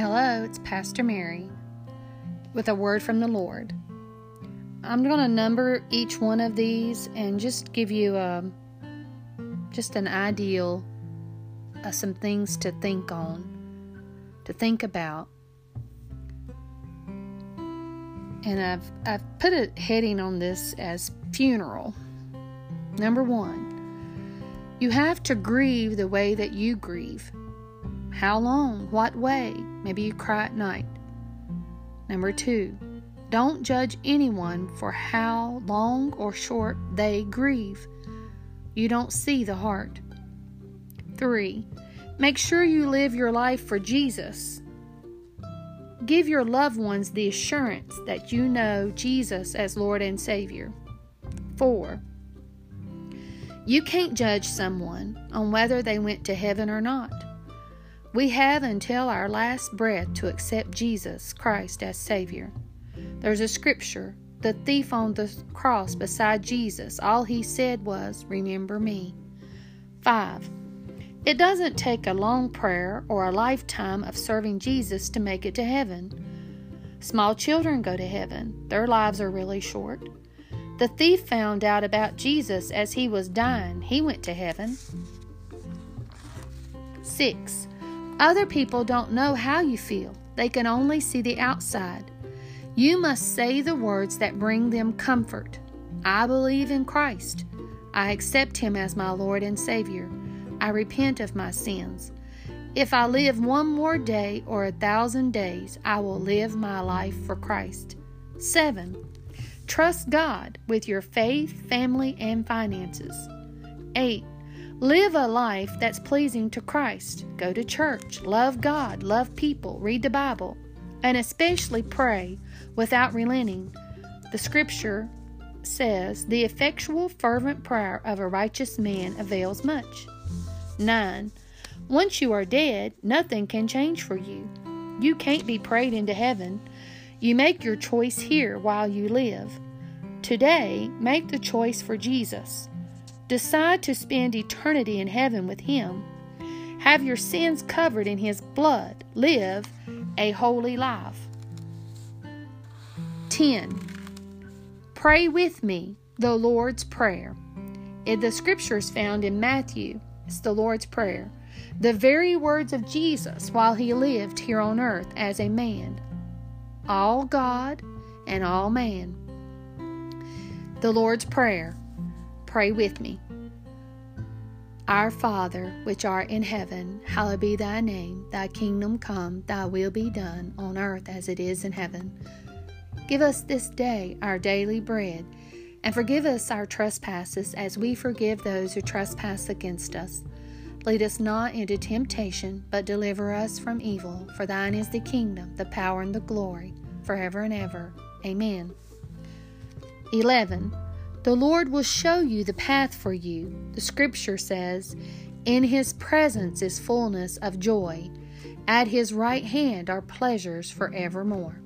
Hello, it's Pastor Mary with a word from the Lord. I'm going to number each one of these and just give you a just an ideal of some things to think on, to think about. And I've I've put a heading on this as funeral. Number 1. You have to grieve the way that you grieve. How long? What way? Maybe you cry at night. Number two, don't judge anyone for how long or short they grieve. You don't see the heart. Three, make sure you live your life for Jesus. Give your loved ones the assurance that you know Jesus as Lord and Savior. Four, you can't judge someone on whether they went to heaven or not. We have until our last breath to accept Jesus Christ as Savior. There's a scripture the thief on the cross beside Jesus, all he said was, Remember me. 5. It doesn't take a long prayer or a lifetime of serving Jesus to make it to heaven. Small children go to heaven, their lives are really short. The thief found out about Jesus as he was dying, he went to heaven. 6. Other people don't know how you feel, they can only see the outside. You must say the words that bring them comfort. I believe in Christ. I accept Him as my Lord and Savior. I repent of my sins. If I live one more day or a thousand days, I will live my life for Christ. 7. Trust God with your faith, family, and finances. 8. Live a life that's pleasing to Christ. Go to church, love God, love people, read the Bible, and especially pray without relenting. The scripture says, The effectual, fervent prayer of a righteous man avails much. 9. Once you are dead, nothing can change for you. You can't be prayed into heaven. You make your choice here while you live. Today, make the choice for Jesus. Decide to spend eternity in heaven with Him. Have your sins covered in His blood. Live a holy life. 10. Pray with me the Lord's Prayer. In the scriptures found in Matthew, it's the Lord's Prayer. The very words of Jesus while he lived here on earth as a man. All God and all man. The Lord's Prayer. Pray with me. Our Father, which art in heaven, hallowed be thy name. Thy kingdom come, thy will be done, on earth as it is in heaven. Give us this day our daily bread, and forgive us our trespasses as we forgive those who trespass against us. Lead us not into temptation, but deliver us from evil. For thine is the kingdom, the power, and the glory, forever and ever. Amen. 11. The Lord will show you the path for you. The scripture says, In his presence is fullness of joy. At his right hand are pleasures forevermore.